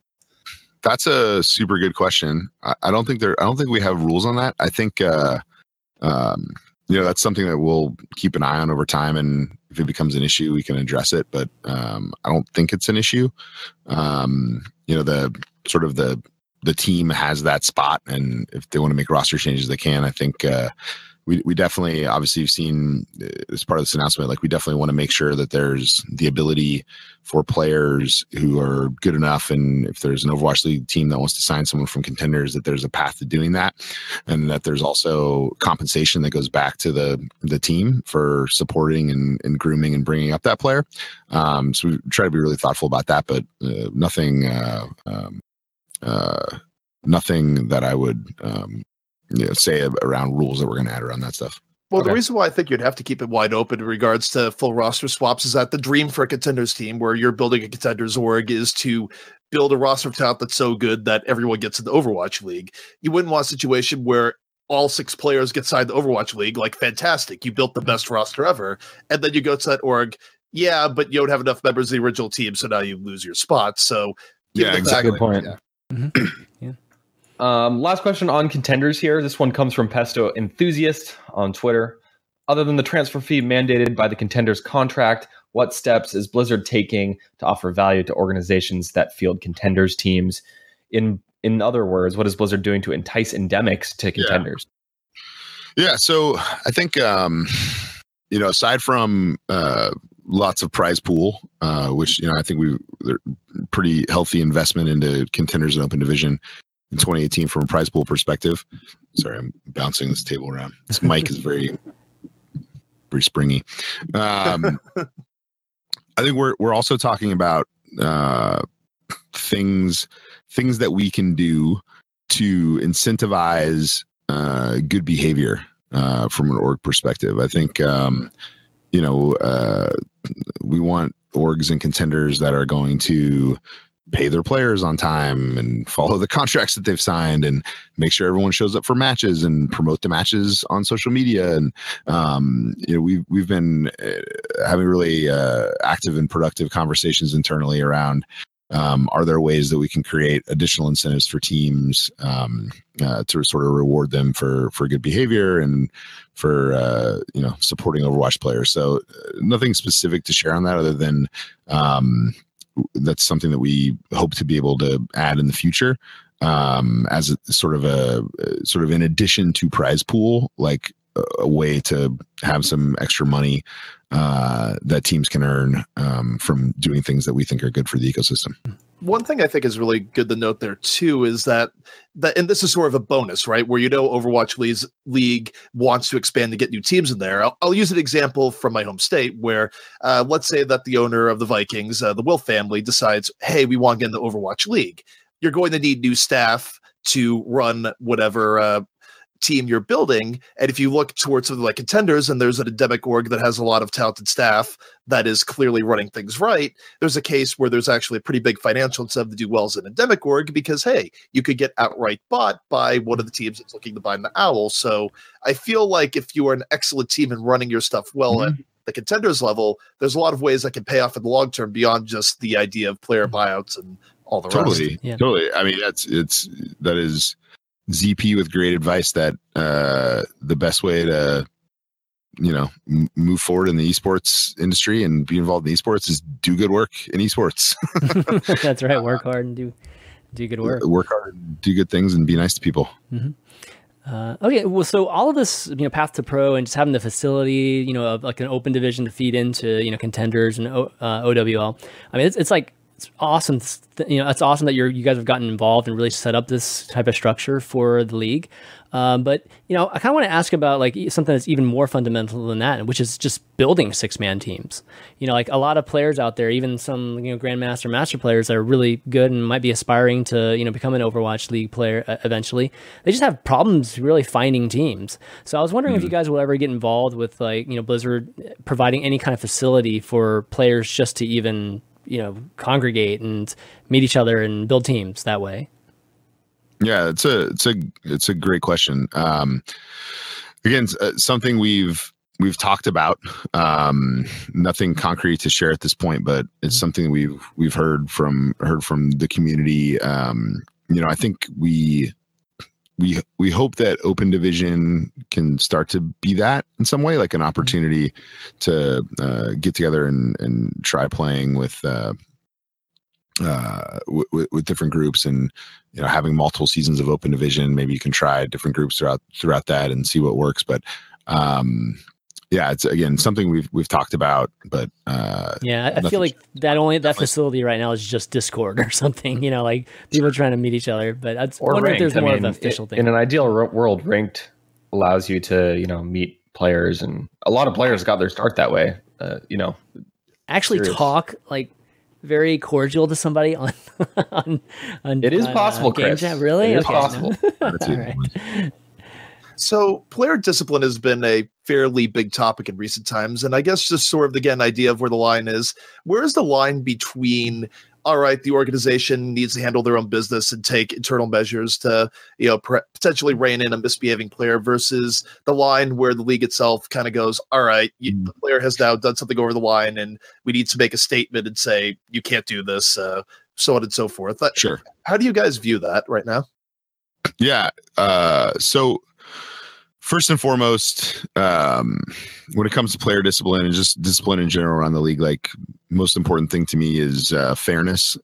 That's a super good question. I, I don't think there i don't think we have rules on that. I think uh, um, you know that's something that we'll keep an eye on over time and if it becomes an issue we can address it but um, i don't think it's an issue. Um, you know the sort of the the team has that spot, and if they want to make roster changes, they can. I think uh, we we definitely obviously you've seen uh, as part of this announcement, like we definitely want to make sure that there's the ability for players who are good enough, and if there's an Overwatch League team that wants to sign someone from contenders, that there's a path to doing that, and that there's also compensation that goes back to the the team for supporting and, and grooming and bringing up that player. Um, so we try to be really thoughtful about that, but uh, nothing. Uh, um, uh, nothing that I would um, you know, say around rules that we're going to add around that stuff. Well, okay. the reason why I think you'd have to keep it wide open in regards to full roster swaps is that the dream for a contenders team, where you're building a contenders org, is to build a roster of talent that's so good that everyone gets in the Overwatch League. You wouldn't want a situation where all six players get signed to Overwatch League. Like, fantastic, you built the best roster ever, and then you go to that org. Yeah, but you don't have enough members of the original team, so now you lose your spot. So, yeah, exactly. Good point. Yeah. Mm-hmm. yeah. Um, last question on contenders here. This one comes from Pesto Enthusiast on Twitter. Other than the transfer fee mandated by the contenders contract, what steps is Blizzard taking to offer value to organizations that field contenders teams? In in other words, what is Blizzard doing to entice endemics to contenders? Yeah, yeah so I think um, you know, aside from uh, lots of prize pool, uh, which you know I think we pretty healthy investment into contenders and open division in 2018 from a prize pool perspective. Sorry, I'm bouncing this table around. This mic is very very springy. Um, I think we're we're also talking about uh, things things that we can do to incentivize uh, good behavior uh, from an org perspective. I think um, you know uh, we want orgs and contenders that are going to pay their players on time and follow the contracts that they've signed and make sure everyone shows up for matches and promote the matches on social media. And um, you know we've we've been uh, having really uh, active and productive conversations internally around um, are there ways that we can create additional incentives for teams um, uh, to sort of reward them for for good behavior and for uh, you know supporting Overwatch players? So uh, nothing specific to share on that other than um, that's something that we hope to be able to add in the future um, as a, sort of a sort of in addition to prize pool, like a way to have some extra money uh, that teams can earn um, from doing things that we think are good for the ecosystem. One thing I think is really good to note there too is that that, and this is sort of a bonus, right? Where you know Overwatch League's, League wants to expand to get new teams in there. I'll, I'll use an example from my home state, where uh, let's say that the owner of the Vikings, uh, the Wilf family, decides, "Hey, we want to get in the Overwatch League." You're going to need new staff to run whatever uh, team you're building. And if you look towards something like contenders and there's an endemic org that has a lot of talented staff that is clearly running things right, there's a case where there's actually a pretty big financial incentive to do well as an endemic org because, hey, you could get outright bought by one of the teams that's looking to buy the owl. So I feel like if you are an excellent team and running your stuff well mm-hmm. at the contenders level, there's a lot of ways that can pay off in the long term beyond just the idea of player mm-hmm. buyouts and all the totally, rest. Yeah. Totally. I mean, that's it's that is ZP with great advice that uh, the best way to you know m- move forward in the esports industry and be involved in esports is do good work in esports. That's right. Work hard and do do good work. Work hard, do good things, and be nice to people. Mm-hmm. Uh, okay, well, so all of this, you know, path to pro and just having the facility, you know, of like an open division to feed into, you know, contenders and o, uh, OWL. I mean, it's, it's like it's awesome. You know, it's awesome that you're you guys have gotten involved and really set up this type of structure for the league. Um, but you know, I kind of want to ask about like something that's even more fundamental than that, which is just building six man teams. You know, like a lot of players out there, even some you know grandmaster, master players that are really good and might be aspiring to you know become an Overwatch League player uh, eventually. They just have problems really finding teams. So I was wondering mm-hmm. if you guys will ever get involved with like you know Blizzard providing any kind of facility for players just to even you know congregate and meet each other and build teams that way? Yeah it's a it's a it's a great question. Um again uh, something we've we've talked about um nothing concrete to share at this point but it's mm-hmm. something we've we've heard from heard from the community. Um you know i think we we we hope that open division can start to be that in some way like an opportunity to uh, get together and and try playing with uh, uh, w- with different groups and you know having multiple seasons of open division. Maybe you can try different groups throughout throughout that and see what works. But um yeah it's again something we've we've talked about but uh yeah i, I feel like that only that facility right now is just discord or something you know like people trying to meet each other but i or wonder ranked. if there's more I mean, of an official in, thing in an ideal world ranked allows you to you know meet players and a lot of players got their start that way uh, you know actually serious. talk like very cordial to somebody on on, on it is on, possible uh, Chris. Chat. really it is okay, possible no. So, player discipline has been a fairly big topic in recent times. And I guess just sort of, again, idea of where the line is. Where is the line between, all right, the organization needs to handle their own business and take internal measures to, you know, pre- potentially rein in a misbehaving player versus the line where the league itself kind of goes, all right, you, the player has now done something over the line and we need to make a statement and say, you can't do this, uh, so on and so forth. Sure. How do you guys view that right now? Yeah. Uh, so, first and foremost, um, when it comes to player discipline and just discipline in general around the league, like most important thing to me is uh, fairness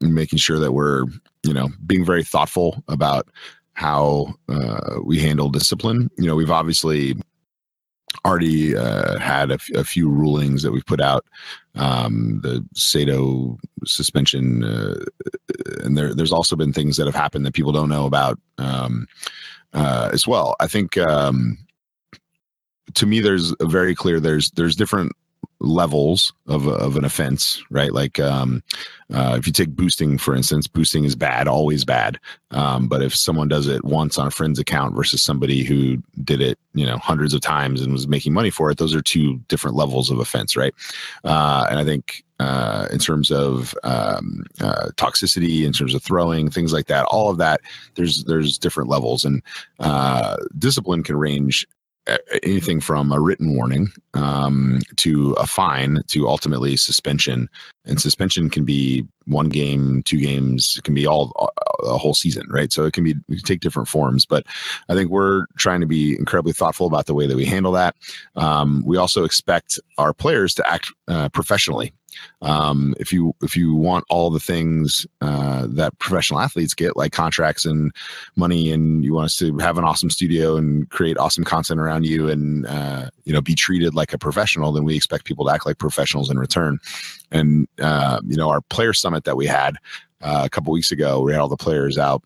and making sure that we're, you know, being very thoughtful about how uh, we handle discipline. You know, we've obviously already uh, had a, f- a few rulings that we've put out. Um, the Sado suspension, uh, and there, there's also been things that have happened that people don't know about. Um, uh, as well. I think um, to me, there's very clear there's there's different levels of of an offense, right? Like um, uh, if you take boosting for instance, boosting is bad, always bad. Um, but if someone does it once on a friend's account versus somebody who did it, you know, hundreds of times and was making money for it, those are two different levels of offense, right? Uh, and I think uh, in terms of um, uh, toxicity, in terms of throwing, things like that. All of that, there's there's different levels, and uh, discipline can range anything from a written warning um, to a fine to ultimately suspension. And suspension can be one game, two games, it can be all a whole season, right? So it can be it can take different forms. But I think we're trying to be incredibly thoughtful about the way that we handle that. Um, we also expect our players to act uh, professionally um, if you if you want all the things uh, that professional athletes get, like contracts and money, and you want us to have an awesome studio and create awesome content around you, and uh, you know be treated like a professional, then we expect people to act like professionals in return. And uh, you know our player summit that we had uh, a couple weeks ago, we had all the players out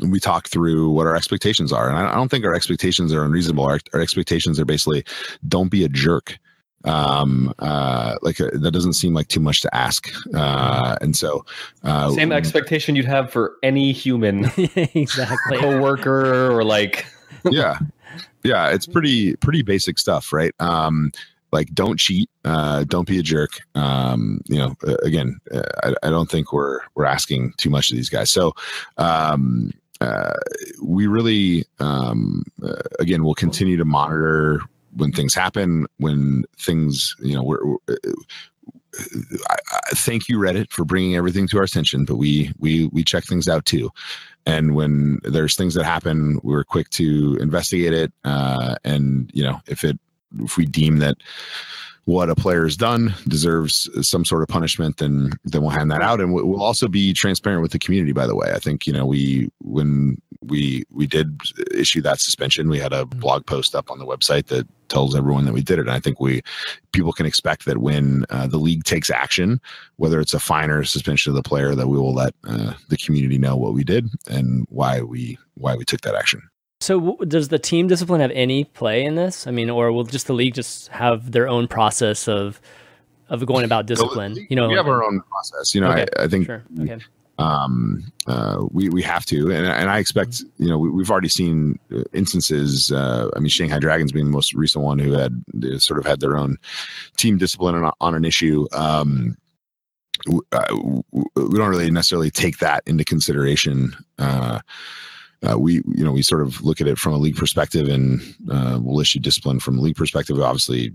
and we talk through what our expectations are. And I don't think our expectations are unreasonable. Our, our expectations are basically don't be a jerk um uh like a, that doesn't seem like too much to ask. Uh and so uh same expectation you'd have for any human. Exactly. Co-worker or like yeah. Yeah it's pretty pretty basic stuff right? Um like don't cheat. Uh don't be a jerk. Um you know again I, I don't think we're we're asking too much of these guys. So um uh, we really um, uh, again will continue to monitor when things happen, when things, you know, we're, we're I, I, thank you Reddit for bringing everything to our attention, but we we we check things out too. And when there's things that happen, we're quick to investigate it. Uh, and you know, if it if we deem that what a player has done deserves some sort of punishment, then then we'll hand that out, and we'll also be transparent with the community. By the way, I think you know we when we we did issue that suspension, we had a blog post up on the website that tells everyone that we did it. And I think we people can expect that when uh, the league takes action, whether it's a fine or a suspension of the player, that we will let uh, the community know what we did and why we why we took that action. So, does the team discipline have any play in this? I mean, or will just the league just have their own process of of going about discipline? So, you know, we have our own process. You know, okay, I, I, think sure. okay. um, uh, we we have to, and and I expect mm-hmm. you know we, have already seen instances. Uh, I mean, Shanghai Dragons being the most recent one who had sort of had their own team discipline on, on an issue. Um, uh, we don't really necessarily take that into consideration. Uh, uh, we you know we sort of look at it from a league perspective and uh, we'll issue discipline from a league perspective. We obviously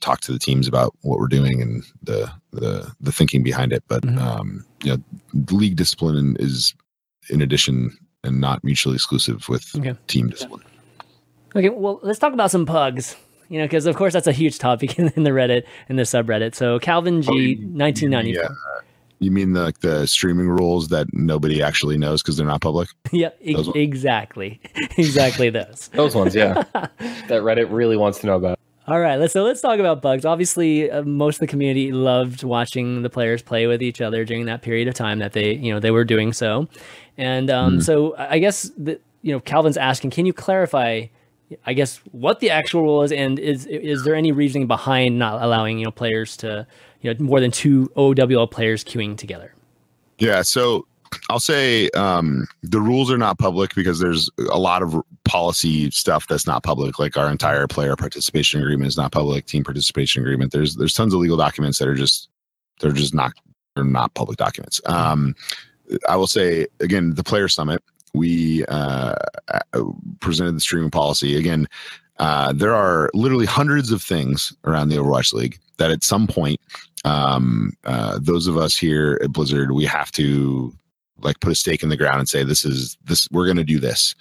talk to the teams about what we're doing and the the, the thinking behind it. But mm-hmm. um, you know league discipline is in addition and not mutually exclusive with okay. team discipline. Okay well let's talk about some pugs you know because of course that's a huge topic in, the reddit in the subreddit. So calvin g oh, 1994 yeah You mean the, like the streaming rules that nobody actually knows because they're not public? Yep, e- Those ones. exactly, exactly those. Those ones, yeah. that Reddit really wants to know about. All right, let's so let's talk about pugs. Obviously, uh, most of the community loved watching the players play with each other during that period of time that they, you know, they were doing so. And um, so I guess the, you know, Calvin's asking, can you clarify? I guess what the actual rule is, and is is there any reasoning behind not allowing you know players to you know more than two OWL players queuing together? Yeah. So I'll say um, the rules are not public because there's a lot of policy stuff that's not public. Like our entire player participation agreement is not public. Team participation agreement. There's there's tons of legal documents that are just they're just not they're not public documents. Um, I will say again, the player summit we uh, presented the streaming policy again. Uh, there are literally hundreds of things around the Overwatch League that at some point, um, uh, those of us here at Blizzard, we have to like put a stake in the ground and say, this is this, we're going to do this.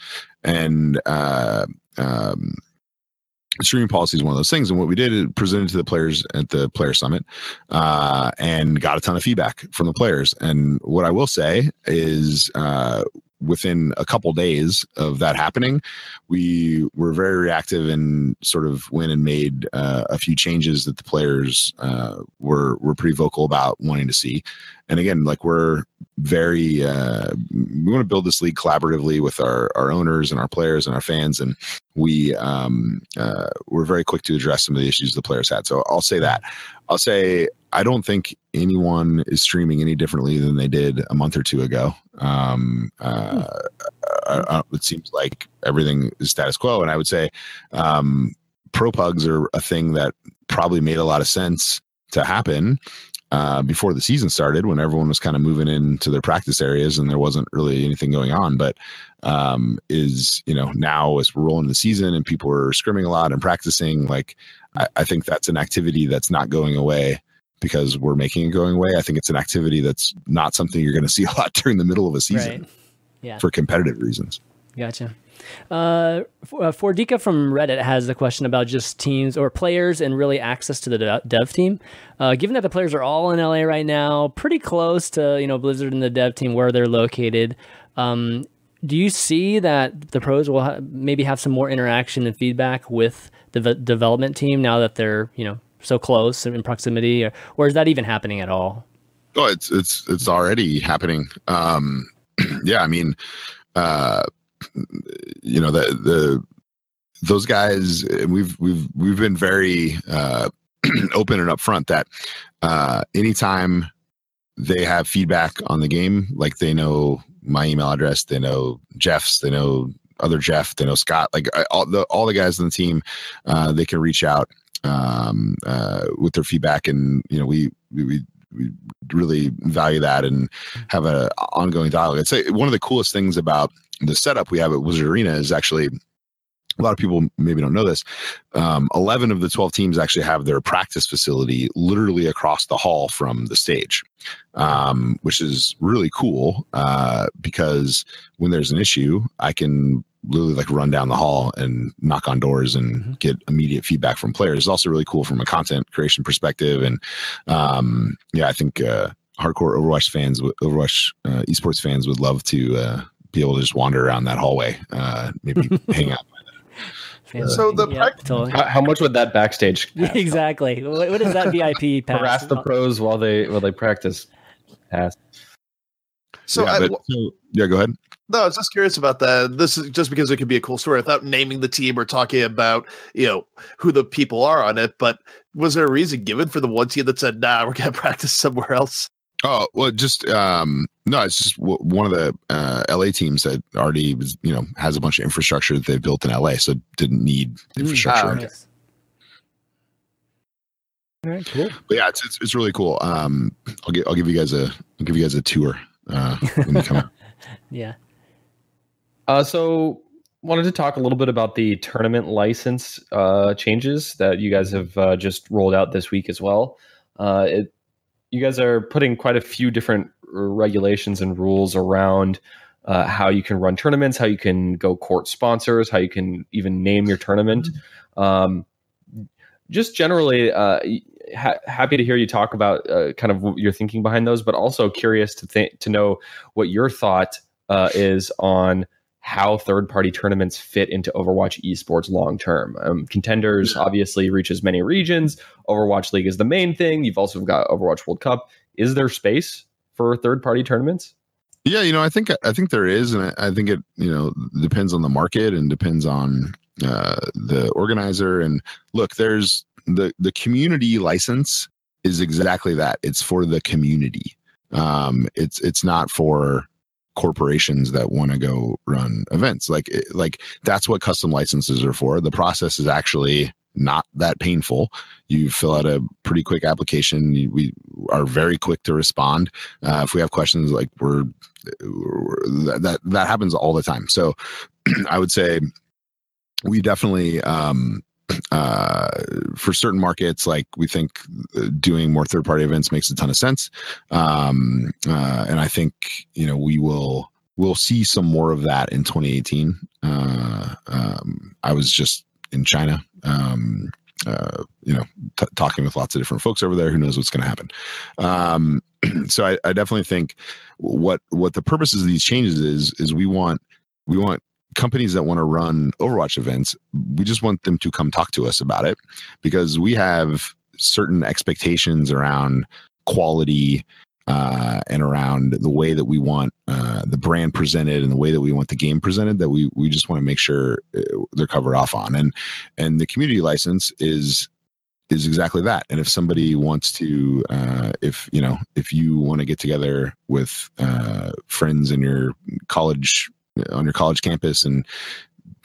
And, uh, um, streaming policy is one of those things. And what we did is presented to the players at the player summit, uh, and got a ton of feedback from the players. And what I will say is, uh, within a couple days of that happening, we were very reactive and sort of went and made uh, a few changes that the players uh, were were pretty vocal about wanting to see. And again, like we're very uh, we want to build this league collaboratively with our our owners and our players and our fans, and we um, uh, we're very quick to address some of the issues the players had. So I'll say that. I'll say I don't think anyone is streaming any differently than they did a month or two ago. Um, uh, uh, uh, it seems like everything is status quo, and I would say um, pro pugs are a thing that probably made a lot of sense to happen uh, before the season started, when everyone was kind of moving into their practice areas and there wasn't really anything going on. But um, is you know now as we're rolling the season and people are scrimming a lot and practicing, like I, I think that's an activity that's not going away because we're making it going away. I think it's an activity that's not something you're going to see a lot during the middle of a season Right. Yeah. for competitive reasons. Gotcha. Uh, uh, Fordika from Reddit has a question about just teams or players and really access to the dev team. Uh, given that the players are all in LA right now, pretty close to you know Blizzard and the dev team where they're located. Um, do you see that the pros will ha- maybe have some more interaction and feedback with the v- development team now that they're you know so close in proximity, or, or is that even happening at all? Oh, it's it's it's already happening. Um, yeah, I mean, uh, you know the the those guys. We've we've we've been very uh, open and upfront that uh, anytime they have feedback on the game, like they know my email address, they know Jeff's, they know other Jeff, they know Scott, like all the all the guys on the team, uh, they can reach out um, uh, with their feedback, and you know we we. we really value that and have an ongoing dialogue. I'd say one of the coolest things about the setup we have at Blizzard Arena is actually a lot of people maybe don't know this. Um, 11 of the 12 teams actually have their practice facility literally across the hall from the stage, um, which is really cool uh, because when there's an issue, I can literally like run down the hall and knock on doors and Mhm. get immediate feedback from players. It's also really cool from a content creation perspective. And um, yeah, I think uh, hardcore Overwatch fans, would- Overwatch uh, esports fans would love to uh, be able to just wander around that hallway, uh, maybe hang out. So the yeah, prac- totally. How, how much would that backstage Yeah, exactly. What, what is that VIP pass? harass the pros while they while they practice? Pass. So, yeah, I, but- so- yeah, go ahead. No, I was just curious about that. This is just because it could be a cool story without naming the team or talking about you know who the people are on it. But was there a reason given for the one team that said, "Nah, we're gonna practice somewhere else"? Oh well, just um, no. It's just w- one of the uh, LA teams that already was, you know has a bunch of infrastructure that they've built in LA, so didn't need infrastructure. Ah, okay. Nice. All right, cool. But yeah, it's, it's it's really cool. Um, I'll give I'll give you guys a I'll give you guys a tour uh, when you come. out. Yeah. Uh, so wanted to talk a little bit about the tournament license uh, changes that you guys have uh, just rolled out this week as well. Uh, it, you guys are putting quite a few different regulations and rules around uh, how you can run tournaments, how you can go court sponsors, how you can even name your tournament. Um, just generally, uh, ha- happy to hear you talk about uh, kind of your thinking behind those, but also curious to think to know what your thought uh, is on how third party tournaments fit into Overwatch esports long term. Um, contenders obviously reaches many regions. Overwatch League is the main thing. You've also got Overwatch World Cup. Is there space for third party tournaments? Yeah, you know, I think I think there is, and I, I think it you know depends on the market and depends on uh, the organizer. And look, there's the the community license is exactly that. It's for the community. Um, it's it's not for corporations that want to go run events. Like like that's what custom licenses are for. The process is actually not that painful. You fill out a pretty quick application. We are very quick to respond. Uh, if we have questions, like we're, we're that that happens all the time. So I would say we definitely um, uh, for certain markets, like we think uh, doing more third party events makes a ton of sense. Um, uh, and I think, you know, we will, we'll see some more of that in 2018. Uh, um, I was just in China, um, uh, you know, t- talking with lots of different folks over there. Who knows what's going to happen? Um, so I, I definitely think what what the purposes of these changes is is we want we want companies that want to run Overwatch events, we just want them to come talk to us about it because we have certain expectations around quality uh, and around the way that we want uh, the brand presented and the way that we want the game presented that we we just want to make sure uh, they're covered off on. And and the community license is is exactly that. And if somebody wants to uh, if you know if you want to get together with uh, friends in your college on your college campus and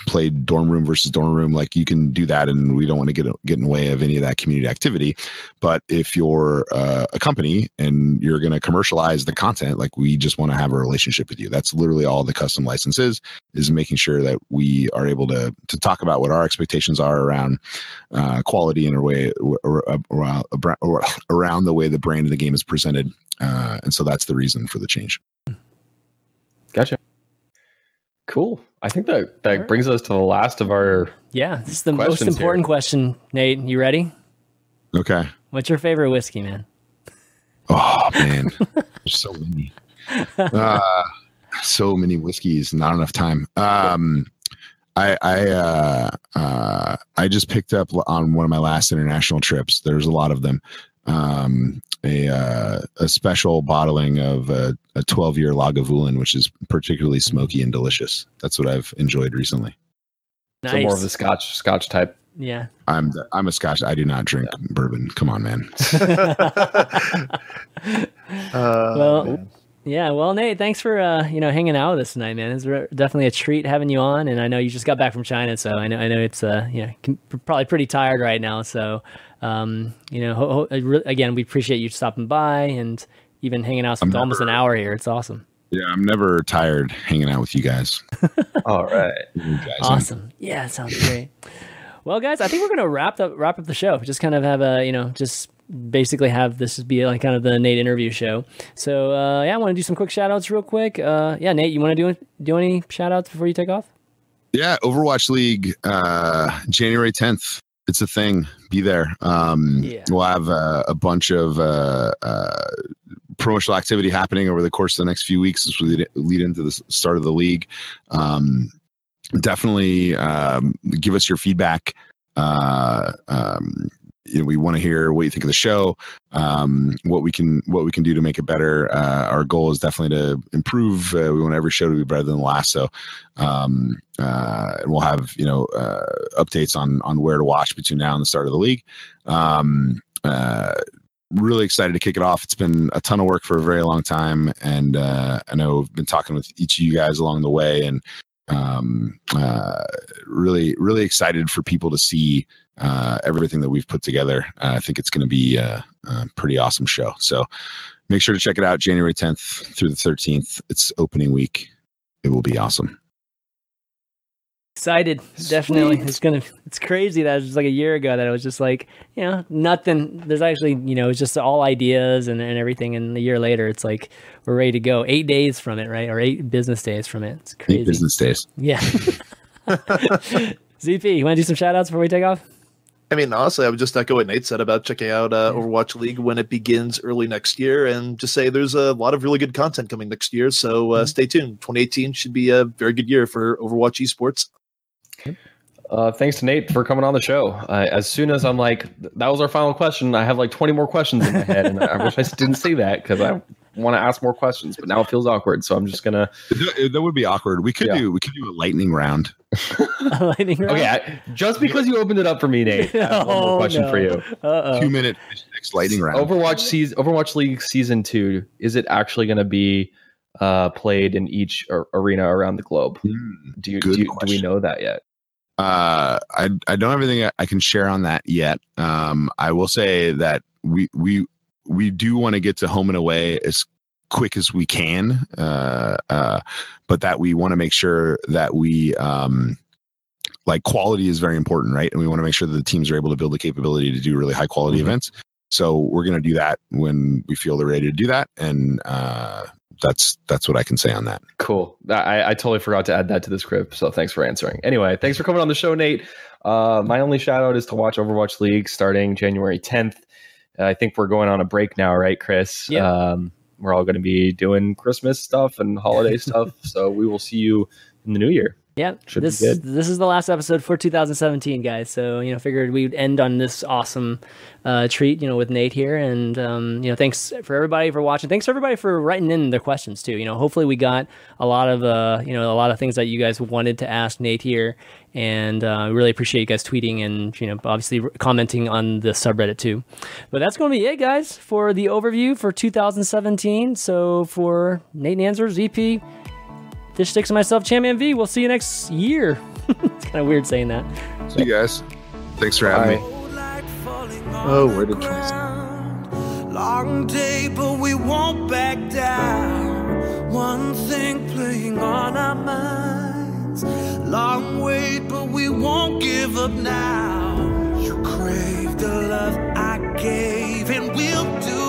play dorm room versus dorm room like you can do that and we don't want to get get in the way of any of that community activity. But if you're uh, a company and you're going to commercialize the content like we just want to have a relationship with you. That's literally all the custom license is is making sure that we are able to to talk about what our expectations are around uh, quality and a way around, around the way the brand of the game is presented uh, and so that's the reason for the change. Gotcha Cool. I think that that right. brings us to the last of our. Yeah, this is the most important here. question, Nate. You ready? Okay. What's your favorite whiskey, man? Oh man, there's so many. Uh, so many whiskeys, not enough time. Um, I I uh, uh, I just picked up on one of my last international trips. There's a lot of them. Um, a uh, a special bottling of a, a 12 year Lagavulin, which is particularly smoky and delicious. That's what I've enjoyed recently. Nice. So more of the Scotch Scotch type. Yeah, I'm I'm a Scotch. I do not drink yeah. bourbon. Come on, man. uh, well, man. Yeah. Well, Nate, thanks for uh, you know hanging out with us tonight, man. It's re- definitely a treat having you on. And I know you just got back from China, so I know I know it's uh you know probably pretty tired right now. So um, you know, ho- ho- again, we appreciate you stopping by and even hanging out for almost an hour here. It's awesome. Yeah, I'm never tired hanging out with you guys. All right, awesome. Yeah, sounds great. well, guys, I think we're gonna wrap up wrap up the show. Just kind of have a you know just basically have this be like kind of the Nate interview show. So uh, yeah, I want to do some quick shout outs real quick. Uh, yeah, Nate, you want to do do any shout outs before you take off? Yeah, Overwatch League, uh, January 10th it's a thing. Be there. Um, yeah. We'll have uh, a bunch of uh, uh, promotional activity happening over the course of the next few weeks as we lead into the start of the league. Um, definitely um, give us your feedback. Uh, um, you know, we want to hear what you think of the show, um, what we can what we can do to make it better. Uh, our goal is definitely to improve. Uh, we want every show to be better than the last. So, um, uh, and we'll have you know uh, updates on on where to watch between now and the start of the league. Um, uh, really excited to kick it off. It's been a ton of work for a very long time, and uh, I know I've been talking with each of you guys along the way, and um, uh, really really excited for people to see uh, everything that we've put together. Uh, I think it's going to be a, a, pretty awesome show. So make sure to check it out January 10th through the 13th. It's opening week. It will be awesome. Excited, Sweet. definitely. It's gonna. It's crazy that it was just like a year ago that it was just like you know nothing. There's actually you know it's just all ideas and, and everything. And a year later, it's like we're ready to go. Eight days from it, right? Or eight business days from it. It's crazy. Eight business days. Yeah. ZP, you want to do some shout outs before we take off? I mean, honestly, I would just echo what Nate said about checking out uh, Overwatch League when it begins early next year, and just say there's a lot of really good content coming next year. So uh, mm-hmm. stay tuned. 2018 should be a very good year for Overwatch esports. Uh, thanks to Nate for coming on the show. Uh, as soon as I'm like, that was our final question, I have like 20 more questions in my head, and I wish I didn't say that because I want to ask more questions, but now it feels awkward. So I'm just gonna. That would be awkward. We could yeah. do we could do a lightning round. a lightning round. Okay, I, just because you opened it up for me, Nate. I have one more oh, question no. for you. Uh-oh. Two minute next lightning round. Overwatch season, Overwatch League season two. Is it actually going to be uh, played in each ar- arena around the globe? Mm, do you, do, you do we know that yet? Uh, I I don't have anything I can share on that yet. Um, I will say that we we we do want to get to home and away as quick as we can, uh, uh, but that we want to make sure that we um, like quality is very important, right? And we want to make sure that the teams are able to build the capability to do really high quality mm-hmm. events. So we're going to do that when we feel they're ready to do that, and uh, that's that's what I can say on that. Cool. I, I totally forgot to add that to the script, so thanks for answering. Anyway, thanks for coming on the show, Nate. Uh, my only shout out is to watch Overwatch League starting January 10th. I think we're going on a break now, right, Chris? Yeah. Um, we're all going to be doing Christmas stuff and holiday stuff. So we will see you in the new year. Yeah, Should this this is the last episode for 2017, guys. So you know, figured we'd end on this awesome uh, treat, you know, with Nate here, and um, you know, thanks for everybody for watching. Thanks for everybody for writing in their questions too. You know, hopefully we got a lot of uh, you know, a lot of things that you guys wanted to ask Nate here, and uh, really appreciate you guys tweeting and you know, obviously commenting on the subreddit too. But that's going to be it, guys, for the overview for 2017. So for Nate Nanzer, ZP this Sticks to myself, ChanManV. We'll see you next year. it's kind of weird saying that. See you guys. Thanks for having Bye. me. Oh, where did Tracy? Long day, but we won't back down. One thing playing on our minds. Long wait, but we won't give up now. You crave the love I gave, and we'll do.